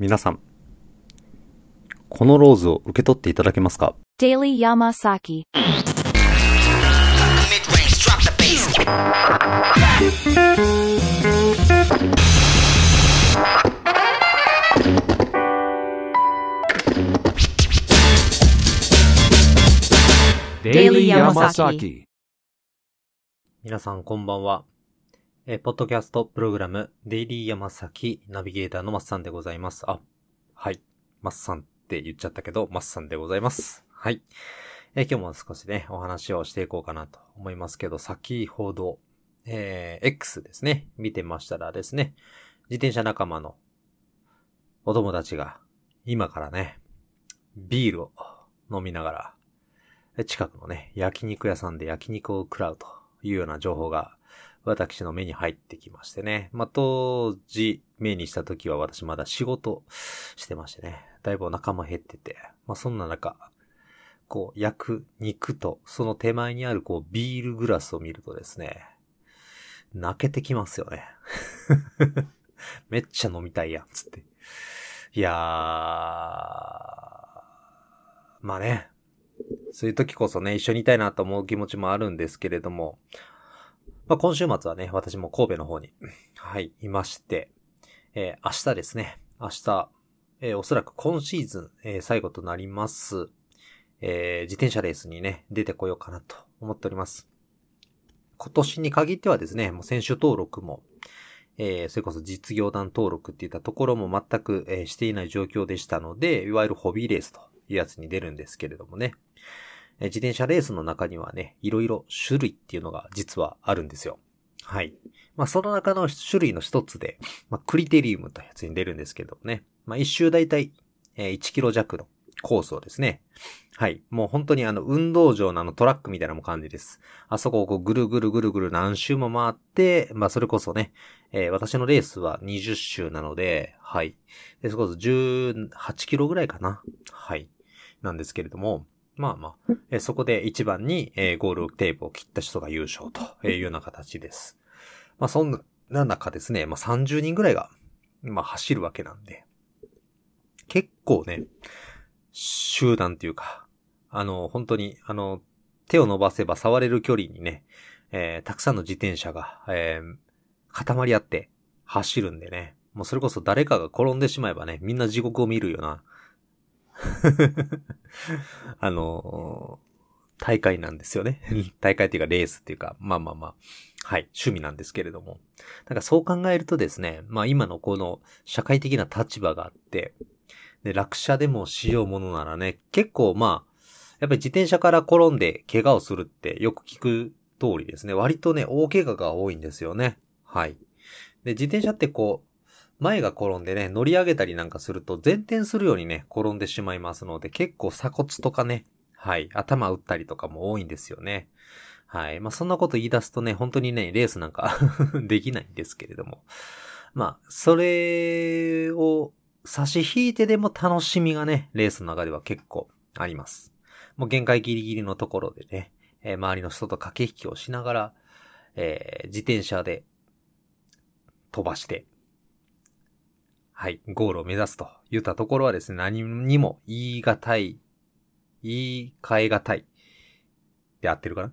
皆さん、このローズを受け取っていただけますか？Daily Yamasaki. Mid-range, drop the bass. デイリーヤマサキ皆さんこんばんは。えーポッドキャストプログラム、デイリーヤマサキナビゲーターのマッサンでございます。あ、はい。マッサンって言っちゃったけど、マッサンでございます。はい。えー今日も少しね、お話をしていこうかなと思いますけど、先ほど、えー X ですね、見てましたらですね、自転車仲間のお友達が、今からね、ビールを飲みながら、近くのね、焼肉屋さんで焼肉を食らうというような情報が、私の目に入ってきましてね。まあ、当時、目にした時は私まだ仕事してましてね。だいぶお腹も減ってて。まあ、そんな中、こう、焼く肉と、その手前にあるこう、ビールグラスを見るとですね、泣けてきますよね。めっちゃ飲みたいやん、つって。いやー、まあね、そういう時こそね、一緒にいたいなと思う気持ちもあるんですけれども、まあ、今週末はね、私も神戸の方に、はい、いまして、えー明日ですね、明日、えーおそらく今シーズン、えー最後となります、えー自転車レースにね、出てこようかなと思っております。今年に限ってはですね、もう選手登録も、えーそれこそ実業団登録っていったところも全く、えーしていない状況でしたので、いわゆるホビーレースというやつに出るんですけれどもね。自転車レースの中にはね、いろいろ種類っていうのが実はあるんですよ。はい。まあ、その中の種類の一つで、まあ、クリテリウムというやつに出るんですけどね。まあ、一周だいたい、1キロ弱のコースをですね。はい。もう本当にあの、運動場のあのトラックみたいな感じです。あそこをこうぐるぐるぐるぐる何周も回って、まあ、それこそね、えー私のレースは20周なので、はい。で、そこそ18キロぐらいかな。はい。なんですけれども、まあまあ、えそこで一番に、えゴールテープを切った人が優勝というような形です。まあそんな中ですね、まあ30人ぐらいが、まあ走るわけなんで、結構ね、集団っていうか、あの、本当に、あの、手を伸ばせば触れる距離にね、えーたくさんの自転車が、えー固まり合って走るんでね、もうそれこそ誰かが転んでしまえばね、みんな地獄を見るような、あのー大会なんですよね。大会っていうかレースっていうか、まあまあまあ、はい、趣味なんですけれども。なんかそう考えるとですね、まあ今のこの社会的な立場があって、で、落車でもしようものならね、結構まあ、やっぱり自転車から転んで怪我をするってよく聞く通りですね、割とね、大怪我が多いんですよね。はい。で、自転車ってこう、前が転んでね、乗り上げたりなんかすると前転するようにね、転んでしまいますので、結構鎖骨とかね、はい、頭打ったりとかも多いんですよね。はい。まあ、そんなこと言い出すとね、本当にね、レースなんか できないんですけれども。まあ、それを差し引いてでも楽しみがね、レースの中では結構あります。もう限界ギリギリのところでね、えー周りの人と駆け引きをしながら、えー自転車で飛ばして、はい、ゴールを目指すと言ったところはですね、何にも言い難い、言い換え難い。で合ってるかな？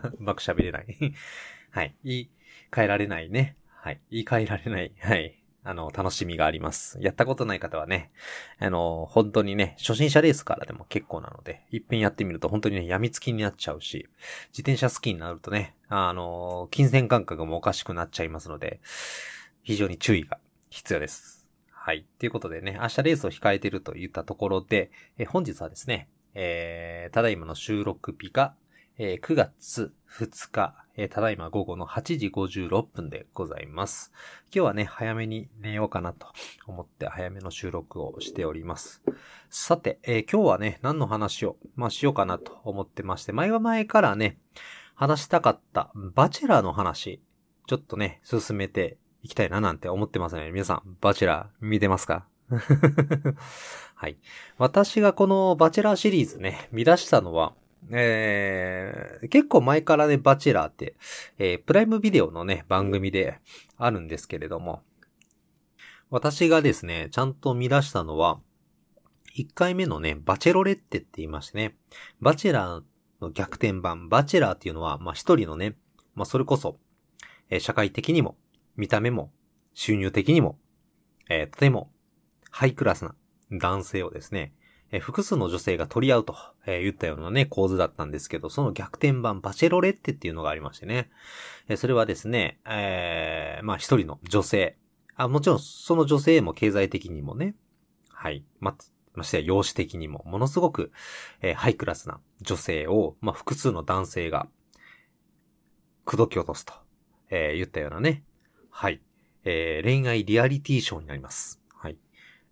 うまく喋れない。はい。言い換えられないね。はい。言い換えられない。はい。あの、楽しみがあります。やったことない方はね、あの、本当にね、初心者レースからでも結構なので、一遍やってみると本当にね、病みつきになっちゃうし、自転車好きになるとね、あの、金銭感覚もおかしくなっちゃいますので、非常に注意が必要です。はい。ということでね、明日レースを控えているといったところで、え本日はですね、えー、ただいまの収録日が、えー9月2日、えーただいま午後の8時56分でございます。今日はね、早めに寝ようかなと思って早めの収録をしております。さて、えー今日はね、何の話を、まあ、しようかなと思ってまして、前は前からね、話したかったバチェラーの話、ちょっとね、進めていきたいななんて思ってますね。皆さん、バチェラー見てますか？はい。私がこのバチェラーシリーズね、見出したのは、えー、結構前からね、バチェラーって、えープライムビデオのね、番組であるんですけれども、私がですね、ちゃんと見出したのは、1回目のね、バチェロレッテって言いましてね、バチェラーの逆転版、バチェラーっていうのは、まあ一人のね、まあそれこそ、えー社会的にも、見た目も、収入的にも、えーとても、ハイクラスな男性をですね、えー複数の女性が取り合うと、えー言ったようなね、構図だったんですけど、その逆転版、バチェロレッテっていうのがありましてね、えーそれはですね、えーまあ一人の女性、あ、もちろんその女性も経済的にもね、はい、ま、ましてや容姿的にも、ものすごく、えーハイクラスな女性を、まあ複数の男性が、口説き落とすと、えー言ったようなね、はい、えー恋愛リアリティショーになります。はい。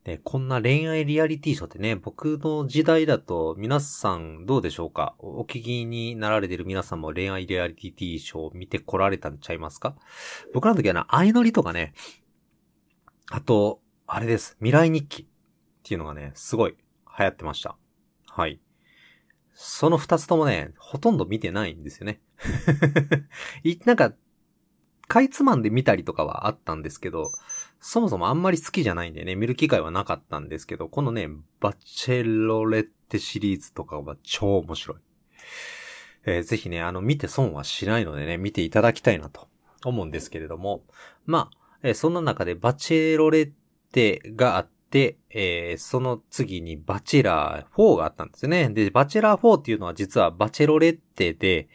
で、こんな恋愛リアリティショーってね、僕の時代だと皆さんどうでしょうか？お聞きになられてる皆さんも恋愛リアリティショーを見てこられたんちゃいますか？僕らの時はな、相乗りとかね、あと、あれです、未来日記っていうのがね、すごい流行ってました。はい。その二つともね、ほとんど見てないんですよね。なんか、かいつまんで見たりとかはあったんですけど、そもそもあんまり好きじゃないんでね、見る機会はなかったんですけど、このね、バチェロレッテシリーズとかは超面白い。えーぜひね、あの、見て損はしないのでね、見ていただきたいなと思うんですけれども、まあ、えーそんな中でバチェロレッテがあって、えーその次にバチェラー4があったんですよね。で、バチェラー4っていうのは実はバチェロレッテで、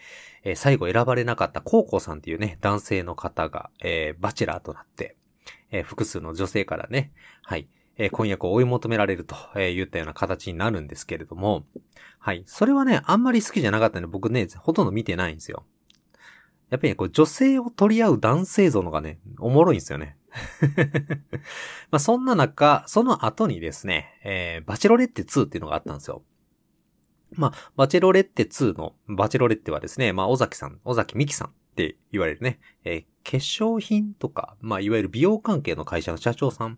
えー最後選ばれなかったコウコさんっていうね、男性の方が、えーバチェラーとなって、えー複数の女性からね、はい、え婚約を追い求められると、え言ったような形になるんですけれども、はい、それはね、あんまり好きじゃなかったんで、僕ね、ほとんど見てないんですよ。やっぱりね、こう女性を取り合う男性像のがね、おもろいんですよね。まあそんな中、その後にですね、えーバチェロレッテ2っていうのがあったんですよ。まあ、バチェロレッテ2の、バチェロレッテはですね、まあ、尾崎さん、尾崎美希さんって言われるね、えー化粧品とか、まあ、いわゆる美容関係の会社の社長さん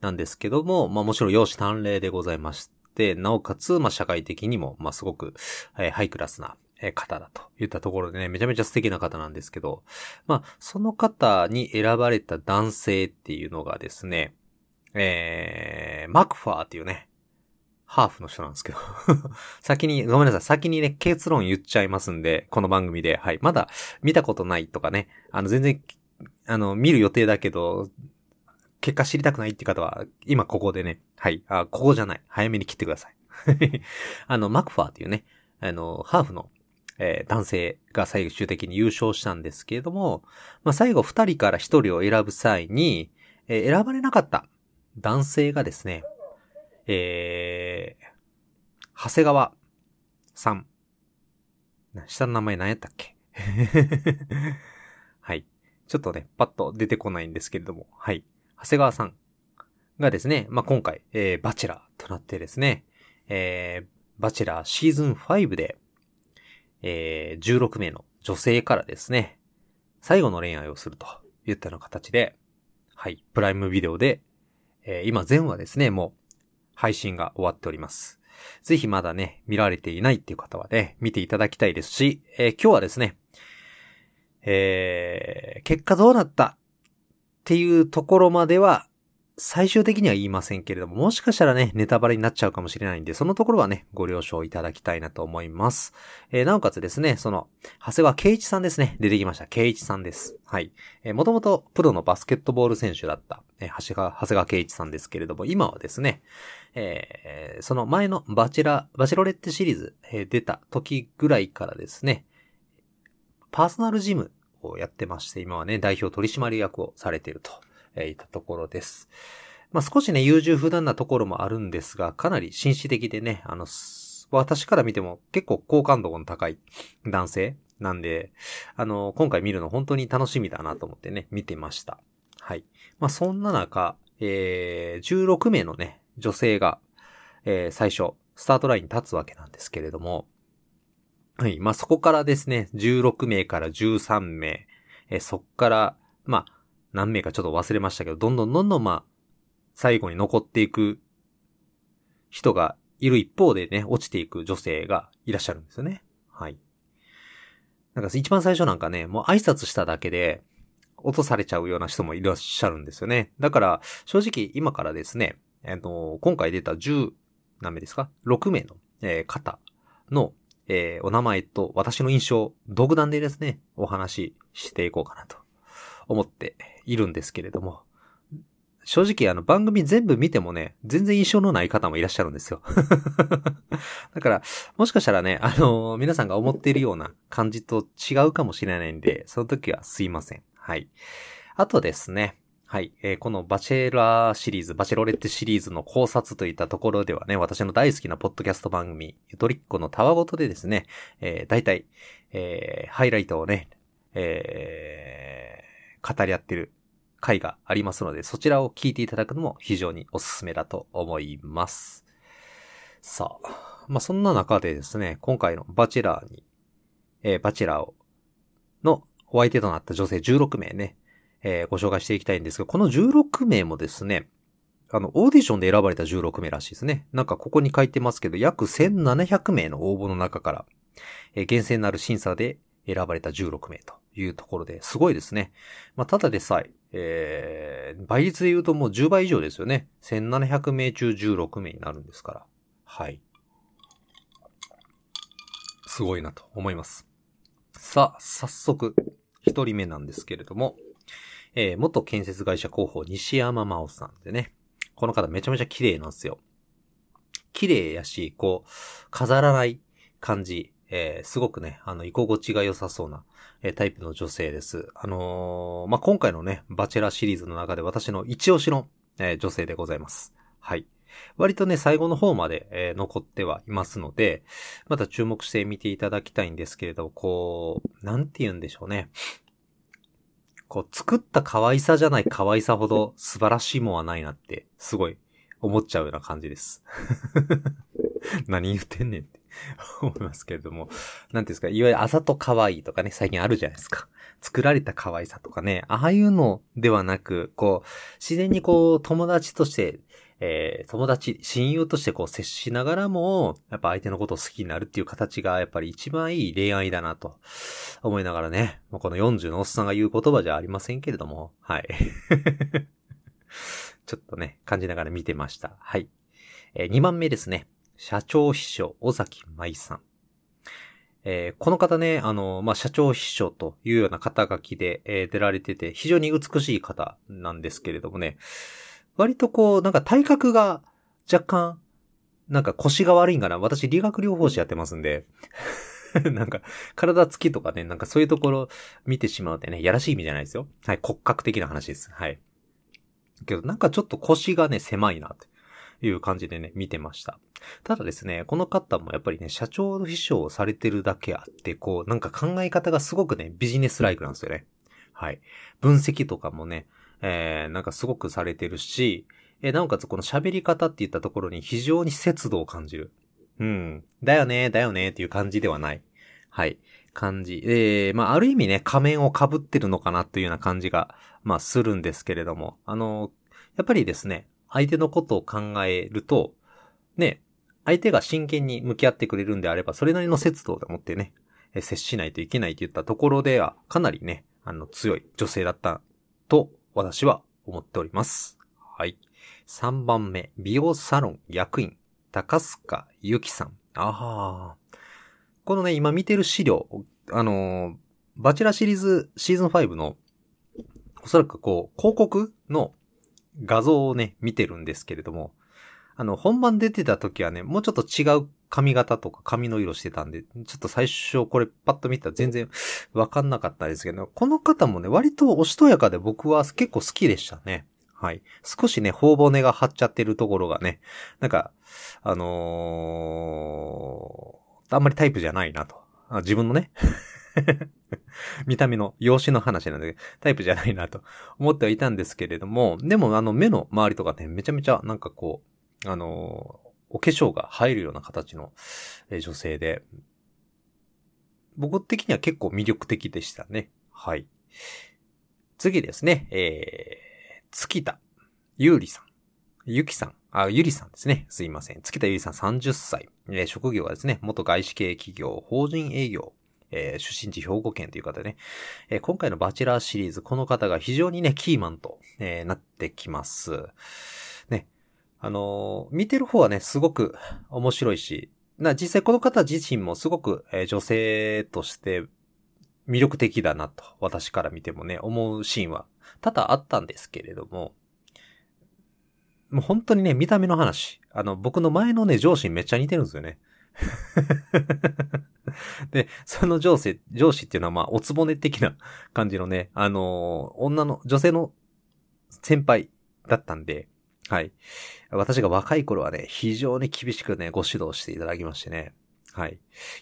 なんですけども、まあ、もちろん容姿端麗でございまして、なおかつ、まあ、社会的にも、まあ、すごく、えーハイクラスな、えー方だといったところでね、めちゃめちゃ素敵な方なんですけど、まあ、その方に選ばれた男性っていうのがですね、えー、マクファーっていうね、ハーフの人なんですけど。先に、ごめんなさい。先にね、結論言っちゃいますんで、この番組で。はい。まだ見たことないとかね。あの、全然、あの、見る予定だけど、結果知りたくないって方は、今ここでね。はい。あ、ここじゃない。早めに切ってください。あの、マクファーっていうね、あの、ハーフの、えー男性が最終的に優勝したんですけれども、まあ、最後二人から一人を選ぶ際に、えー選ばれなかった男性がですね、えー、長谷川さん。下の名前何やったっけ？はい。ちょっとね、パッと出てこないんですけれども、はい。長谷川さんがですね、まあ、今回、えー、バチェラーとなってですね、えー、バチェラーシーズン5で、えー、16名の女性からですね、最後の恋愛をするといったような形で、はい、プライムビデオで、えー今全話ですね、もう配信が終わっております。ぜひまだね、見られていないっていう方はね、見ていただきたいですし、えー今日はですね、えー結果どうなったっていうところまでは、最終的には言いませんけれども、もしかしたらね、ネタバレになっちゃうかもしれないんで、そのところはね、ご了承いただきたいなと思います。えーなおかつですね、その、長谷川圭一さんですね、出てきました。圭一さんです。はい。えーもともとプロのバスケットボール選手だった、えー長谷川、長谷川圭一さんですけれども、今はですね、えーその前のバチラ、バチロレッテシリーズ、えー出た時ぐらいからですね、パーソナルジムをやってまして、今はね、代表取締役をされていると、えーいったところです。まあ、少しね、優柔不断なところもあるんですが、かなり紳士的でね、あの、私から見ても結構好感度の高い男性なんで、あの、今回見るの本当に楽しみだなと思ってね、見てました。はい。まあ、そんな中、えー、16名のね、女性が、えー最初、スタートラインに立つわけなんですけれども、はい。まあ、そこからですね、16名から13名、えーそっから、まあ、何名かちょっと忘れましたけど、どんどんどんどんまあ、最後に残っていく人がいる一方でね、落ちていく女性がいらっしゃるんですよね。はい。なんか一番最初なんかね、もう挨拶しただけで、落とされちゃうような人もいらっしゃるんですよね。だから、正直今からですね、えっ、と、今回出た10、何名ですか ?6 名の、えー方の、えーお名前と私の印象、独断でですね、お話ししていこうかなと思っているんですけれども、正直あの番組全部見てもね、全然印象のない方もいらっしゃるんですよ。だから、もしかしたらね、あの皆さんが思っているような感じと違うかもしれないんで、その時はすいません。はい。あとですね、はい、えーこのバチェラーシリーズ、バチェロレッテシリーズの考察といったところではね、私の大好きなポッドキャスト番組、ゆとりっ子のたわごとでですね、えー、大体、えーハイライトをね、えー語り合ってる回がありますので、そちらを聞いていただくのも非常におすすめだと思います。さあ、まあ、そんな中でですね、今回のバチェラーに、えーバチェラーを、のお相手となった女性16名ね、えーご紹介していきたいんですが、この16名もですね、あの、オーディションで選ばれた16名らしいですね。なんかここに書いてますけど、約1700名の応募の中から、えー厳正なる審査で選ばれた16名というところで、すごいですね。まあ、ただでさえ、えー倍率で言うともう10倍以上ですよね。1700名中16名になるんですから。はい。すごいなと思います。さあ、早速、一人目なんですけれども、えー元建設会社広報西山真央さんでね、この方めちゃめちゃ綺麗なんですよ。綺麗やし、こう、飾らない感じ、えーすごくね、あの、居心地が良さそうな、えータイプの女性です。あのーまあ、今回のね、バチェラーシリーズの中で私の一押しの、え女性でございます。はい。割とね、最後の方まで、えー残ってはいますので、また注目して見ていただきたいんですけれど、こう、なんて言うんでしょうね。こう、作った可愛さじゃない可愛さほど素晴らしいもんはないなって、すごい思っちゃうような感じです。何言ってんねんって思いますけれども。なんていうんですか、いわゆるあざと可愛いとかね、最近あるじゃないですか。作られた可愛さとかね、ああいうのではなく、こう、自然にこう、友達として、えー友達、親友としてこう接しながらも、やっぱ相手のことを好きになるっていう形がやっぱり一番いい恋愛だなと思いながらね、もうこの40のおっさんが言う言葉じゃありませんけれども、はい。ちょっとね、感じながら見てました。はい。え2番目ですね。社長秘書、尾崎舞さん。えーこの方ね、あの、まあ、社長秘書というような肩書きで、えー出られてて、非常に美しい方なんですけれどもね、割とこう、なんか体格が若干、なんか腰が悪いんかな私理学療法士やってますんで、なんか体つきとかね、なんかそういうところ見てしまうってね、やらしい意味じゃないですよ。はい、骨格的な話です。はい。けどなんかちょっと腰がね、狭いな、という感じでね、見てました。ただですね、この方もやっぱりね、社長の秘書をされてるだけあって、こう、なんか考え方がすごくね、ビジネスライクなんですよね。はい。分析とかもね、えー、なんかすごくされてるし、えーなおかつこの喋り方って言ったところに非常に節度を感じる。うん。だよね、だよねっていう感じではない。はい。感じ。えー、まあ、ある意味ね、仮面を被ってるのかなというような感じが、まあ、するんですけれども、あの、やっぱりですね、相手のことを考えると、ね、相手が真剣に向き合ってくれるんであれば、それなりの節度を持ってね、接しないといけないといったところでは、かなりね、あの、強い女性だったと、私は思っております。はい。3番目、美容サロン役員、高須賀ゆきさん。ああ。このね、今見てる資料、あのバチェラシリーズシーズン5の、おそらくこう、広告の画像をね、見てるんですけれども、あの、本番出てた時はね、もうちょっと違う髪型とか髪の色してたんで、ちょっと最初これパッと見たら全然わかんなかったですけど、この方もね、割とおしとやかで僕は結構好きでしたね。はい。少しね、頬骨が張っちゃってるところがね、なんか、あのー、あんまりタイプじゃないなと。あ自分のね、見た目の容姿の話なんで、タイプじゃないなと思ってはいたんですけれども、でもあの目の周りとかね、めちゃめちゃなんかこう、あのお化粧が入るような形のえ女性で、僕的には結構魅力的でしたね。はい。次ですね、えー、月田ゆうりさん。ゆきさん。あ、ゆりさんですね。すいません。月田ゆりさん30歳。えー職業はですね、元外資系企業、法人営業、えー出身地兵庫県という方でね、えー今回のバチェラーシリーズ、この方が非常にね、キーマンと、えーなってきます。あのー見てる方はね、すごく面白いし、な、実際この方自身もすごく、えー女性として魅力的だなと、私から見てもね、思うシーンは多々あったんですけれども、もう本当にね、見た目の話。あの、僕の前のね、上司にめっちゃ似てるんですよね。で、その上司、上司っていうのはまあ、おつぼね的な感じのね、あのー女の、女性の先輩だったんで、はい。私が若い頃はね、非常に厳しくね、ご指導していただきましてね。はい。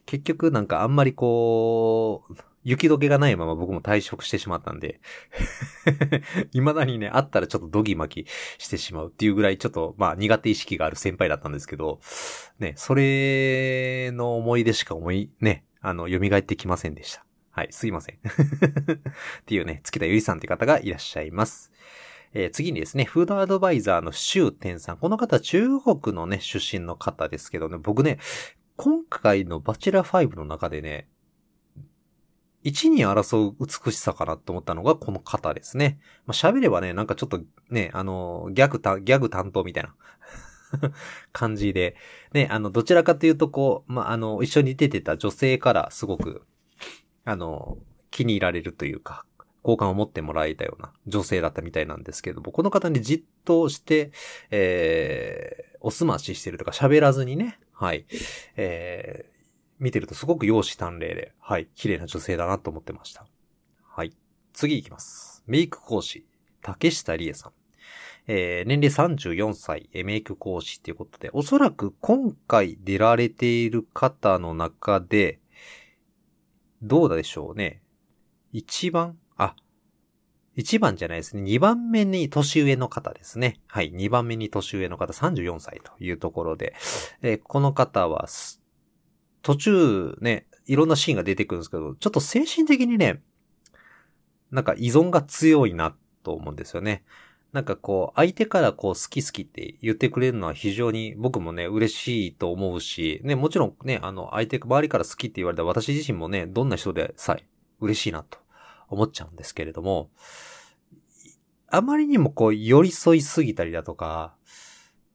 結局なんかあんまりこう、雪解けがないまま僕も退職してしまったんで、未だにね、あったらちょっとドギマキしてしまうっていうぐらいちょっと、まあ苦手意識がある先輩だったんですけど、ね、それの思い出しか思い、ね、あの、蘇ってきませんでした。はい、すいません。っていうね、月田ゆりさんって方がいらっしゃいます。えー次にですね、フードアドバイザーのシュウテンさん。この方、中国のね、出身の方ですけどね、僕ね、今回のバチェラー5の中でね、一に争う美しさかなと思ったのがこの方ですね。まあ、喋ればね、なんかちょっとね、あの、ギャグ、ギャグ担当みたいな 感じで、ね、あの、どちらかというとこう、まあ、あの、一緒に出てた女性からすごく、あの、気に入られるというか、好感を持ってもらえたような女性だったみたいなんですけども、この方にじっとして、えー、おすまししてるとか喋らずにね、はい、えー、見てるとすごく容姿端麗で、はい、綺麗な女性だなと思ってました。はい。次行きます。メイク講師、竹下理恵さん。えー、年齢34歳、メイク講師っていうことで、おそらく今回出られている方の中で、どうだでしょうね。一番あ、一番じゃないですね。二番目に年上の方ですね。はい。二番目に年上の方、34歳というところで、えーこの方は、途中ね、いろんなシーンが出てくるんですけど、ちょっと精神的にね、なんか依存が強いなと思うんですよね。なんかこう、相手からこう、好き好きって言ってくれるのは非常に僕もね、嬉しいと思うし、ね、もちろんね、あの、相手、周りから好きって言われた私自身もね、どんな人でさえ嬉しいなと思っちゃうんですけれども、あまりにもこう、寄り添いすぎたりだとか、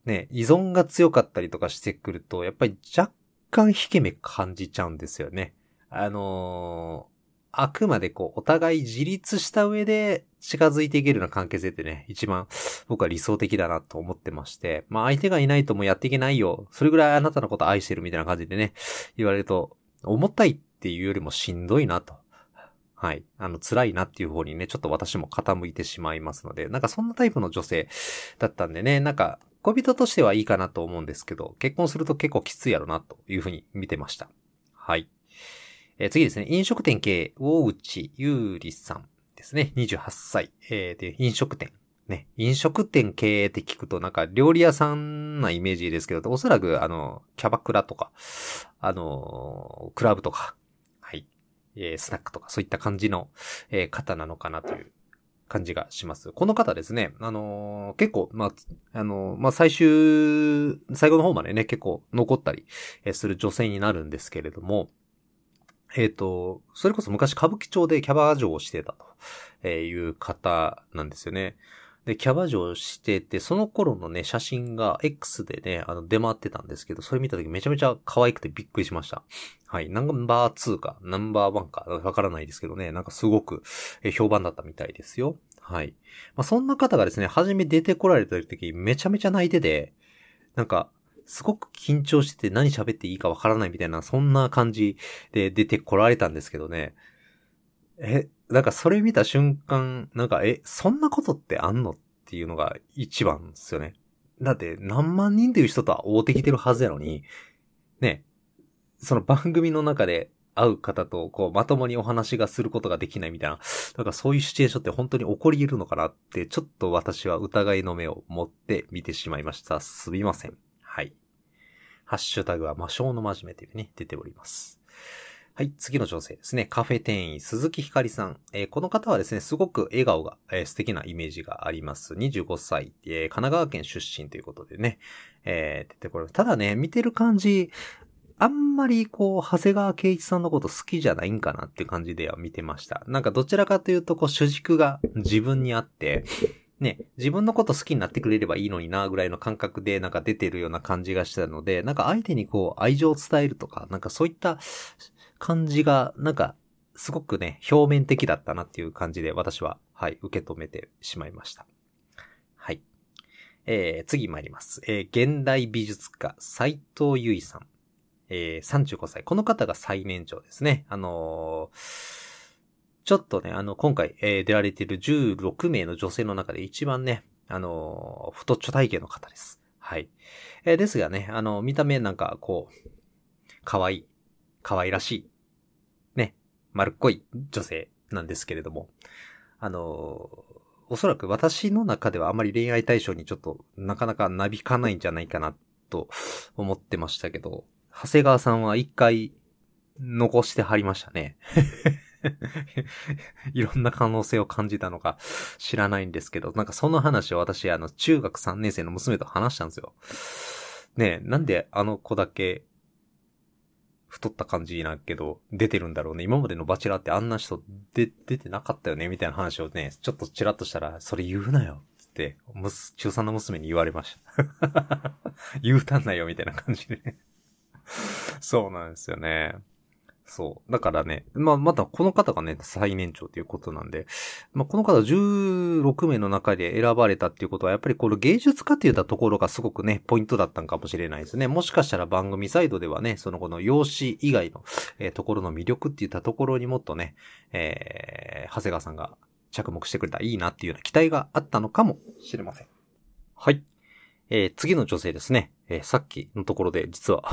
ね、依存が強かったりとかしてくると、やっぱり若干引け目感じちゃうんですよね。あのーあくまでこう、お互い自立した上で近づいていけるような関係性ってね、一番僕は理想的だなと思ってまして、まあ相手がいないともうやっていけないよ。それぐらいあなたのこと愛してるみたいな感じでね、言われると、重たいっていうよりもしんどいなと。はい。あの、辛いなっていう方にね、ちょっと私も傾いてしまいますので、なんかそんなタイプの女性だったんでね、なんか、恋人としてはいいかなと思うんですけど、結婚すると結構きついやろなというふうに見てました。はい。えー次ですね、飲食店経営、大内優里さんですね、28歳。えーで、飲食店。ね、飲食店経営って聞くとなんか料理屋さんなイメージですけど、おそらくあの、キャバクラとか、あの、クラブとか、えースナックとかそういった感じの、えー方なのかなという感じがします。この方ですね、あのー結構、まあ、あのーまあ、最終、最後の方までね、結構残ったりえする女性になるんですけれども、えっ、と、それこそ昔歌舞伎町でキャバ嬢をしてたという方なんですよね。で、キャバ嬢してて、その頃のね、写真が X でね、あの、出回ってたんですけど、それ見た時めちゃめちゃ可愛くてびっくりしました。はい。ナンバー2か、ナンバー1か、わからないですけどね、なんかすごく、評判だったみたいですよ。はい。まあ、そんな方がですね、初め出てこられた時めちゃめちゃ泣いてて、なんか、すごく緊張してて何喋っていいかわからないみたいな、そんな感じで出てこられたんですけどね。え、なんかそれ見た瞬間、なんか、え、そんなことってあんのっていうのが一番ですよね。だって何万人っていう人とは会うてきてるはずやのに、ね、その番組の中で会う方とこうまともにお話がすることができないみたいな、なんかそういうシチュエーションって本当に起こり得るのかなって、ちょっと私は疑いの目を持って見てしまいました。すみません。はい。ハッシュタグは魔性の真面目というね、出ております。はい、次の女性ですね。カフェ店員、鈴木ひかりさん。えーこの方はですね、すごく笑顔が、えー素敵なイメージがあります。25歳、えー神奈川県出身ということでね、えー出てこれただね、見てる感じ、あんまりこう、長谷川圭一さんのこと好きじゃないんかなって感じでは見てました。なんかどちらかというと、こう、主軸が自分にあって、ね、自分のこと好きになってくれればいいのにな、ぐらいの感覚でなんか出てるような感じがしたので、なんか相手にこう、愛情を伝えるとか、なんかそういった感じが、なんか、すごくね、表面的だったなっていう感じで私は、はい、受け止めてしまいました。はい。えー、次参ります。えー、現代美術家、斎藤由衣さん。えー、35歳。この方が最年長ですね。あのーちょっとね、あの、今回、えー出られている16名の女性の中で一番ね、あのー太っちょ体型の方です。はい。えーですがね、あの、見た目なんか、こう、可愛い、可愛らしい、ね、丸っこい女性なんですけれども、あのおそらく私の中ではあまり恋愛対象にちょっとなかなかなびかないんじゃないかなと思ってましたけど、長谷川さんは一回残してはりましたね。いろんな可能性を感じたのか知らないんですけど、なんかその話を私、あの、中学3年生の娘と話したんですよ。ねえ、なんであの子だけ太った感じなけど、出てるんだろうね。今までのバチラーってあんな人で出てなかったよねみたいな話をね、ちょっとチラッとしたら、それ言うなよ。つって、むす中3の娘に言われました。言うたんなよみたいな感じで。そうなんですよね。そう。だからね、まあ、またこの方がね、最年長ということなんで、まあ、この方16名の中で選ばれたっていうことは、やっぱりこの芸術家って言ったところがすごくね、ポイントだったんかもしれないですね。もしかしたら番組サイドではね、そのこの容姿以外の、えーところの魅力って言ったところにもっとね、えー、長谷川さんが着目してくれたらいいなっていうような期待があったのかもしれません。はい。えー、次の女性ですね。えーさっきのところで、実は、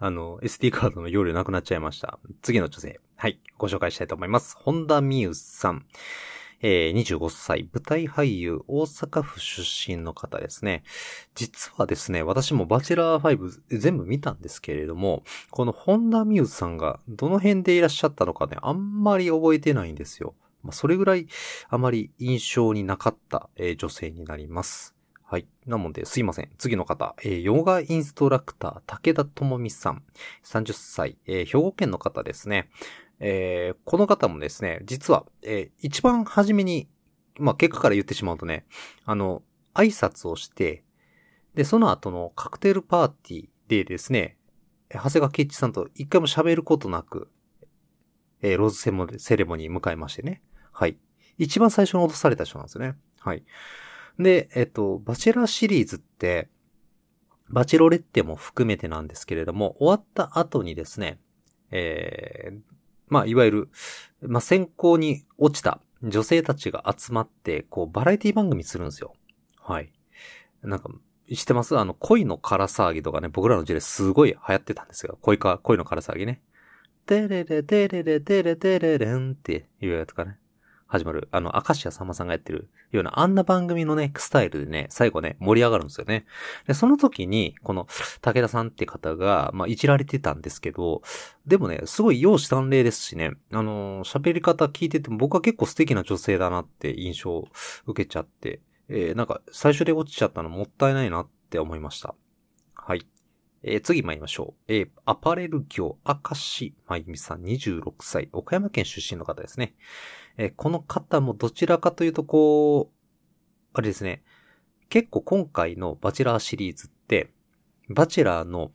あの、SD カードの容量なくなっちゃいました。次の女性。はい。ご紹介したいと思います。本田美優さん。えー、25歳、舞台俳優、大阪府出身の方ですね。実はですね、私もバチェラー5全部見たんですけれども、この本田美優さんがどの辺でいらっしゃったのかね、あんまり覚えてないんですよ。まあ、それぐらいあまり印象になかった、えー女性になります。はい。なので、すいません。次の方、えーヨガインストラクター、武田智美さん。30歳、えー兵庫県の方ですね。えーこの方もですね、実は、えー一番初めに、まあ、結果から言ってしまうとね、あの、挨拶をして、で、その後のカクテルパーティーでですね、長谷川圭一さんと一回も喋ることなく、えーローズセレモニー迎えましてね。はい。一番最初に落とされた人なんですよね。はい。で、えっと、バチェラーシリーズって、バチェロレッテも含めてなんですけれども、終わった後にですね、えー、まあ、いわゆる、まあ、選考に落ちた女性たちが集まって、こう、バラエティ番組するんですよ。はい。なんか、知ってます？あの、恋の空騒ぎとかね、僕らの時代すごい流行ってたんですよ。恋か、恋の空騒ぎね。テレレテレレテレテレレンっていうやつかね。始まる。あの、明石家さんまさんがやってるような、あんな番組のね、スタイルでね、最後ね、盛り上がるんですよね。で、その時に、この、武田さんって方が、まあ、いじられてたんですけど、でもね、すごい容姿端麗ですしね、あの喋り方聞いてても僕は結構素敵な女性だなって印象を受けちゃって、えーなんか、最初で落ちちゃったのもったいないなって思いました。はい。えー次参りましょう。えーアパレル業、明石まゆみさん26歳、岡山県出身の方ですね。えーこの方もどちらかというとこう、あれですね、結構今回のバチェラーシリーズって、バチェラーの、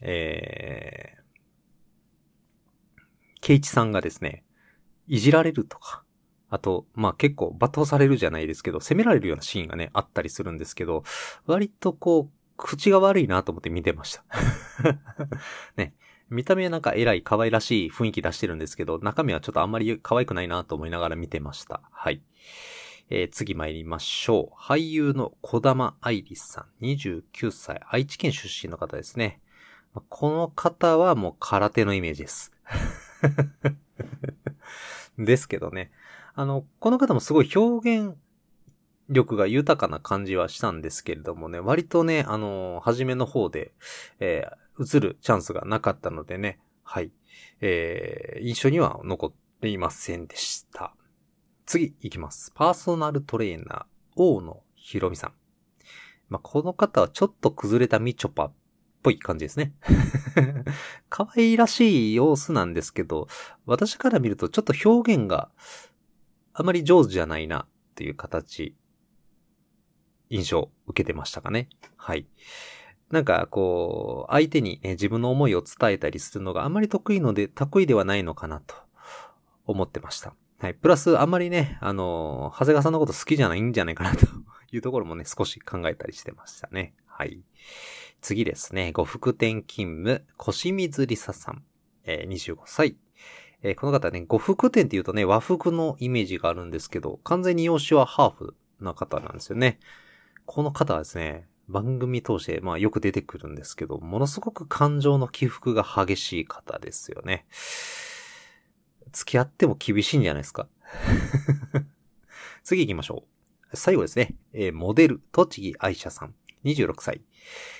えー、ケイチさんがですね、いじられるとか、あと、まあ結構罵倒されるじゃないですけど、責められるようなシーンがね、あったりするんですけど、割とこう、口が悪いなと思って見てました。ね。見た目はなんか偉い可愛らしい雰囲気出してるんですけど、中身はちょっとあんまり可愛くないなと思いながら見てました。はい。えー次参りましょう。俳優の小玉愛理さん、29歳、愛知県出身の方ですね。この方はもう空手のイメージです。ですけどね。あの、この方もすごい表現力が豊かな感じはしたんですけれどもね、割とね、あの、初めの方で、えー映るチャンスがなかったのでね、はい。えー印象には残っていませんでした。次行きます。パーソナルトレーナー、大野ひろみさん。まあ、この方はちょっと崩れたみちょぱっぽい感じですね。可愛らしい様子なんですけど、私から見るとちょっと表現があまり上手じゃないなっていう形、印象を受けてましたかね。はい。なんか、こう、相手に、ね、自分の思いを伝えたりするのがあまり得意ので、得意ではないのかなと思ってました。はい。プラス、あんまりね、あの、長谷川さんのこと好きじゃないんじゃないかなと いうところもね、少し考えたりしてましたね。はい。次ですね。呉服店勤務、腰水りささん。えー25歳。えーこの方ね、呉服店って言うとね、和服のイメージがあるんですけど、完全に容姿はハーフな方なんですよね。この方はですね、番組通して、まあよく出てくるんですけど、ものすごく感情の起伏が激しい方ですよね。付き合っても厳しいんじゃないですか。次行きましょう。最後ですね。えーモデル、栃木愛車さん。26歳。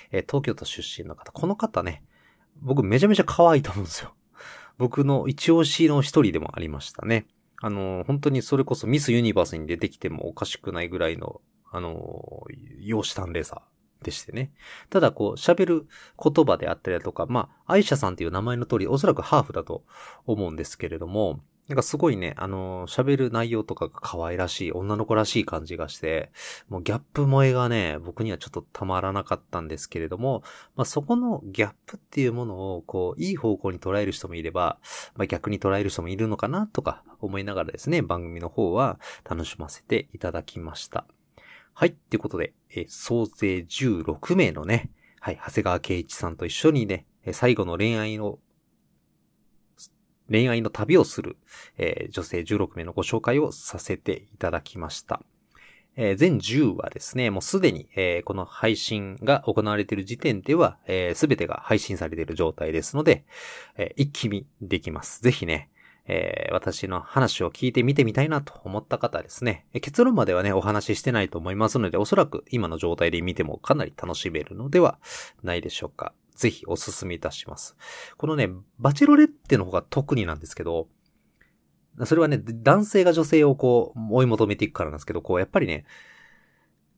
えー東京都出身の方。この方ね、僕めちゃめちゃ可愛いと思うんですよ。僕の一押しの一人でもありましたね。あの、本当にそれこそミスユニバースに出てきてもおかしくないぐらいの、あの、容姿端麗さでしてね。ただこう、喋る言葉であったりだとか、まあ、愛車さんっていう名前の通り、おそらくハーフだと思うんですけれども、なんかすごいね、あの、喋る内容とかが可愛らしい、女の子らしい感じがして、もうギャップ萌えがね、僕にはちょっとたまらなかったんですけれども、まあそこのギャップっていうものを、こう、いい方向に捉える人もいれば、まあ逆に捉える人もいるのかなとか思いながらですね、番組の方は楽しませていただきました。はい。ってことで、えー総勢16名のね、はい、長谷川圭一さんと一緒にね、最後の恋愛の、恋愛の旅をする、えー女性16名のご紹介をさせていただきました。えー全10話ですね、もうすでに、えーこの配信が行われている時点では、すべてが配信されている状態ですので、えー一気見できます。ぜひね、えー私の話を聞いてみてみたいなと思った方ですね、結論まではね、お話ししてないと思いますので、おそらく今の状態で見てもかなり楽しめるのではないでしょうか。ぜひお勧めいたします。このね、バチェロレッテの方が特になんですけど、それはね、男性が女性をこう、追い求めていくからなんですけど、こう、やっぱりね、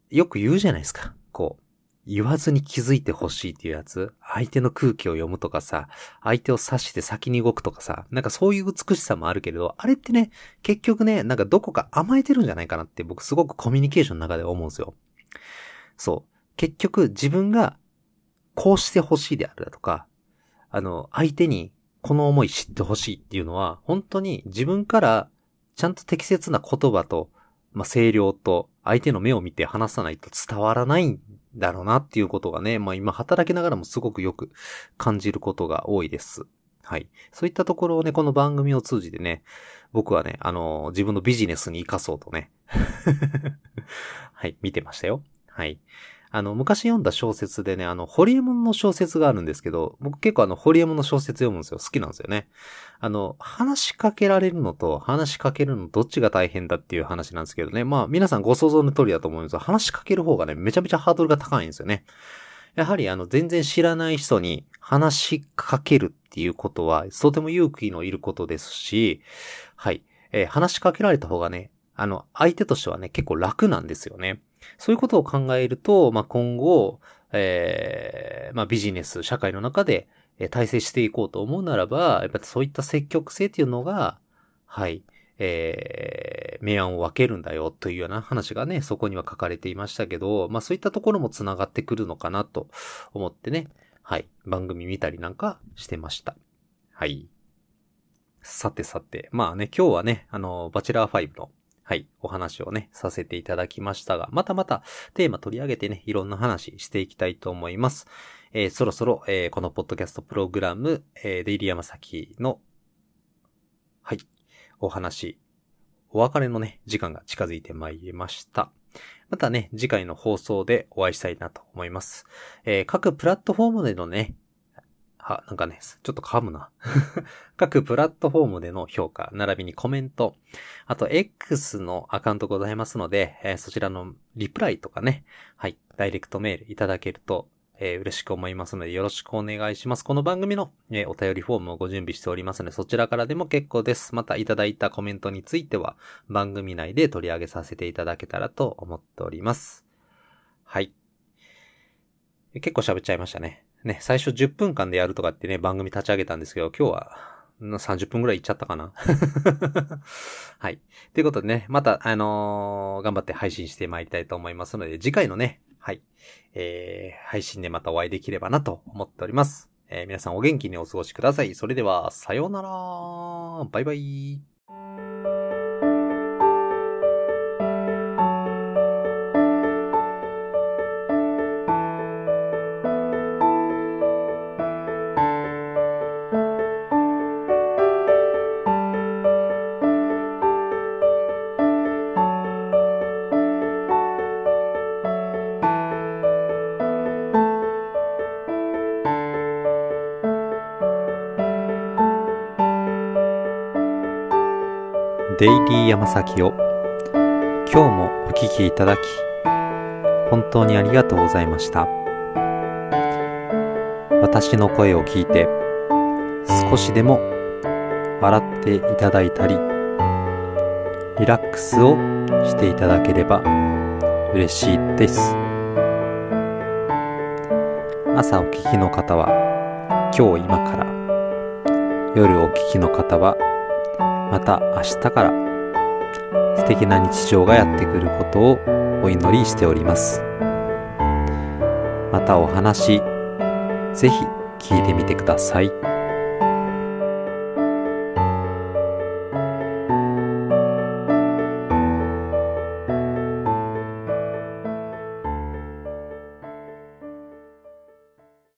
よく言うじゃないですか。こう、言わずに気づいてほしいっていうやつ。相手の空気を読むとかさ、相手を指して先に動くとかさ、なんかそういう美しさもあるけれど、あれってね、結局ね、なんかどこか甘えてるんじゃないかなって僕すごくコミュニケーションの中で思うんですよ。そう。結局自分がこうしてほしいであるだとか、あの、相手にこの思い知ってほしいっていうのは、本当に自分からちゃんと適切な言葉と、まあ、声量と相手の目を見て話さないと伝わらないだろうなっていうことがね、まあ今働きながらもすごくよく感じることが多いです。はい。そういったところをね、この番組を通じてね、僕はね、あの、自分のビジネスに活かそうとね、はい、見てましたよ。はい。あの、昔読んだ小説でね、あの、ホリエモンの小説があるんですけど、僕結構あの、ホリエモンの小説読むんですよ。好きなんですよね。あの、話しかけられるのと話しかけるのどっちが大変だっていう話なんですけどね。まあ、皆さんご想像の通りだと思うんですが、話しかける方がね、めちゃめちゃハードルが高いんですよね。やはりあの、全然知らない人に話しかけるっていうことは、とても勇気のいることですし、はい。えー話しかけられた方がね、あの、相手としてはね、結構楽なんですよね。そういうことを考えると、まあ、今後、えーまあ、ビジネス、社会の中で、え体制していこうと思うならば、やっぱりそういった積極性っていうのが、はい、えー、明暗を分けるんだよというような話がね、そこには書かれていましたけど、まあそういったところも繋がってくるのかなと思ってね、はい、番組見たりなんかしてました。はい。さてさて、まあね、今日はね、あの、バチェラー5の、はい、お話をね、させていただきましたが、またまたテーマ取り上げてね、いろんな話していきたいと思います。えーそろそろ、えーこのポッドキャストプログラム、えーデイリーヤマサキの、はい、お話、お別れのね、時間が近づいてまいりました。またね、次回の放送でお会いしたいなと思います。えー各プラットフォームでのね、は、なんかね、ちょっと噛むな。各プラットフォームでの評価、並びにコメント、あと X のアカウントございますので、えーそちらのリプライとかね、はい、ダイレクトメールいただけると、えー嬉しく思いますのでよろしくお願いします。この番組の、えーお便りフォームをご準備しておりますので、そちらからでも結構です。またいただいたコメントについては、番組内で取り上げさせていただけたらと思っております。はい。結構喋っちゃいましたね。ね、最初10分間でやるとかってね、番組立ち上げたんですけど、今日は30分くらいいっちゃったかな。はい。ということでね、また、あのー頑張って配信してまいりたいと思いますので、次回のね、はい、えー、配信でまたお会いできればなと思っております。えー皆さんお元気にお過ごしください。それでは、さようなら。バイバイ。デイリー山崎を今日もお聞きいただき本当にありがとうございました。私の声を聞いて少しでも笑っていただいたりリラックスをしていただければ嬉しいです。朝お聞きの方は今日今から夜お聞きの方はまた明日から素敵な日常がやってくることをお祈りしております。またお話、ぜひ聞いてみてください。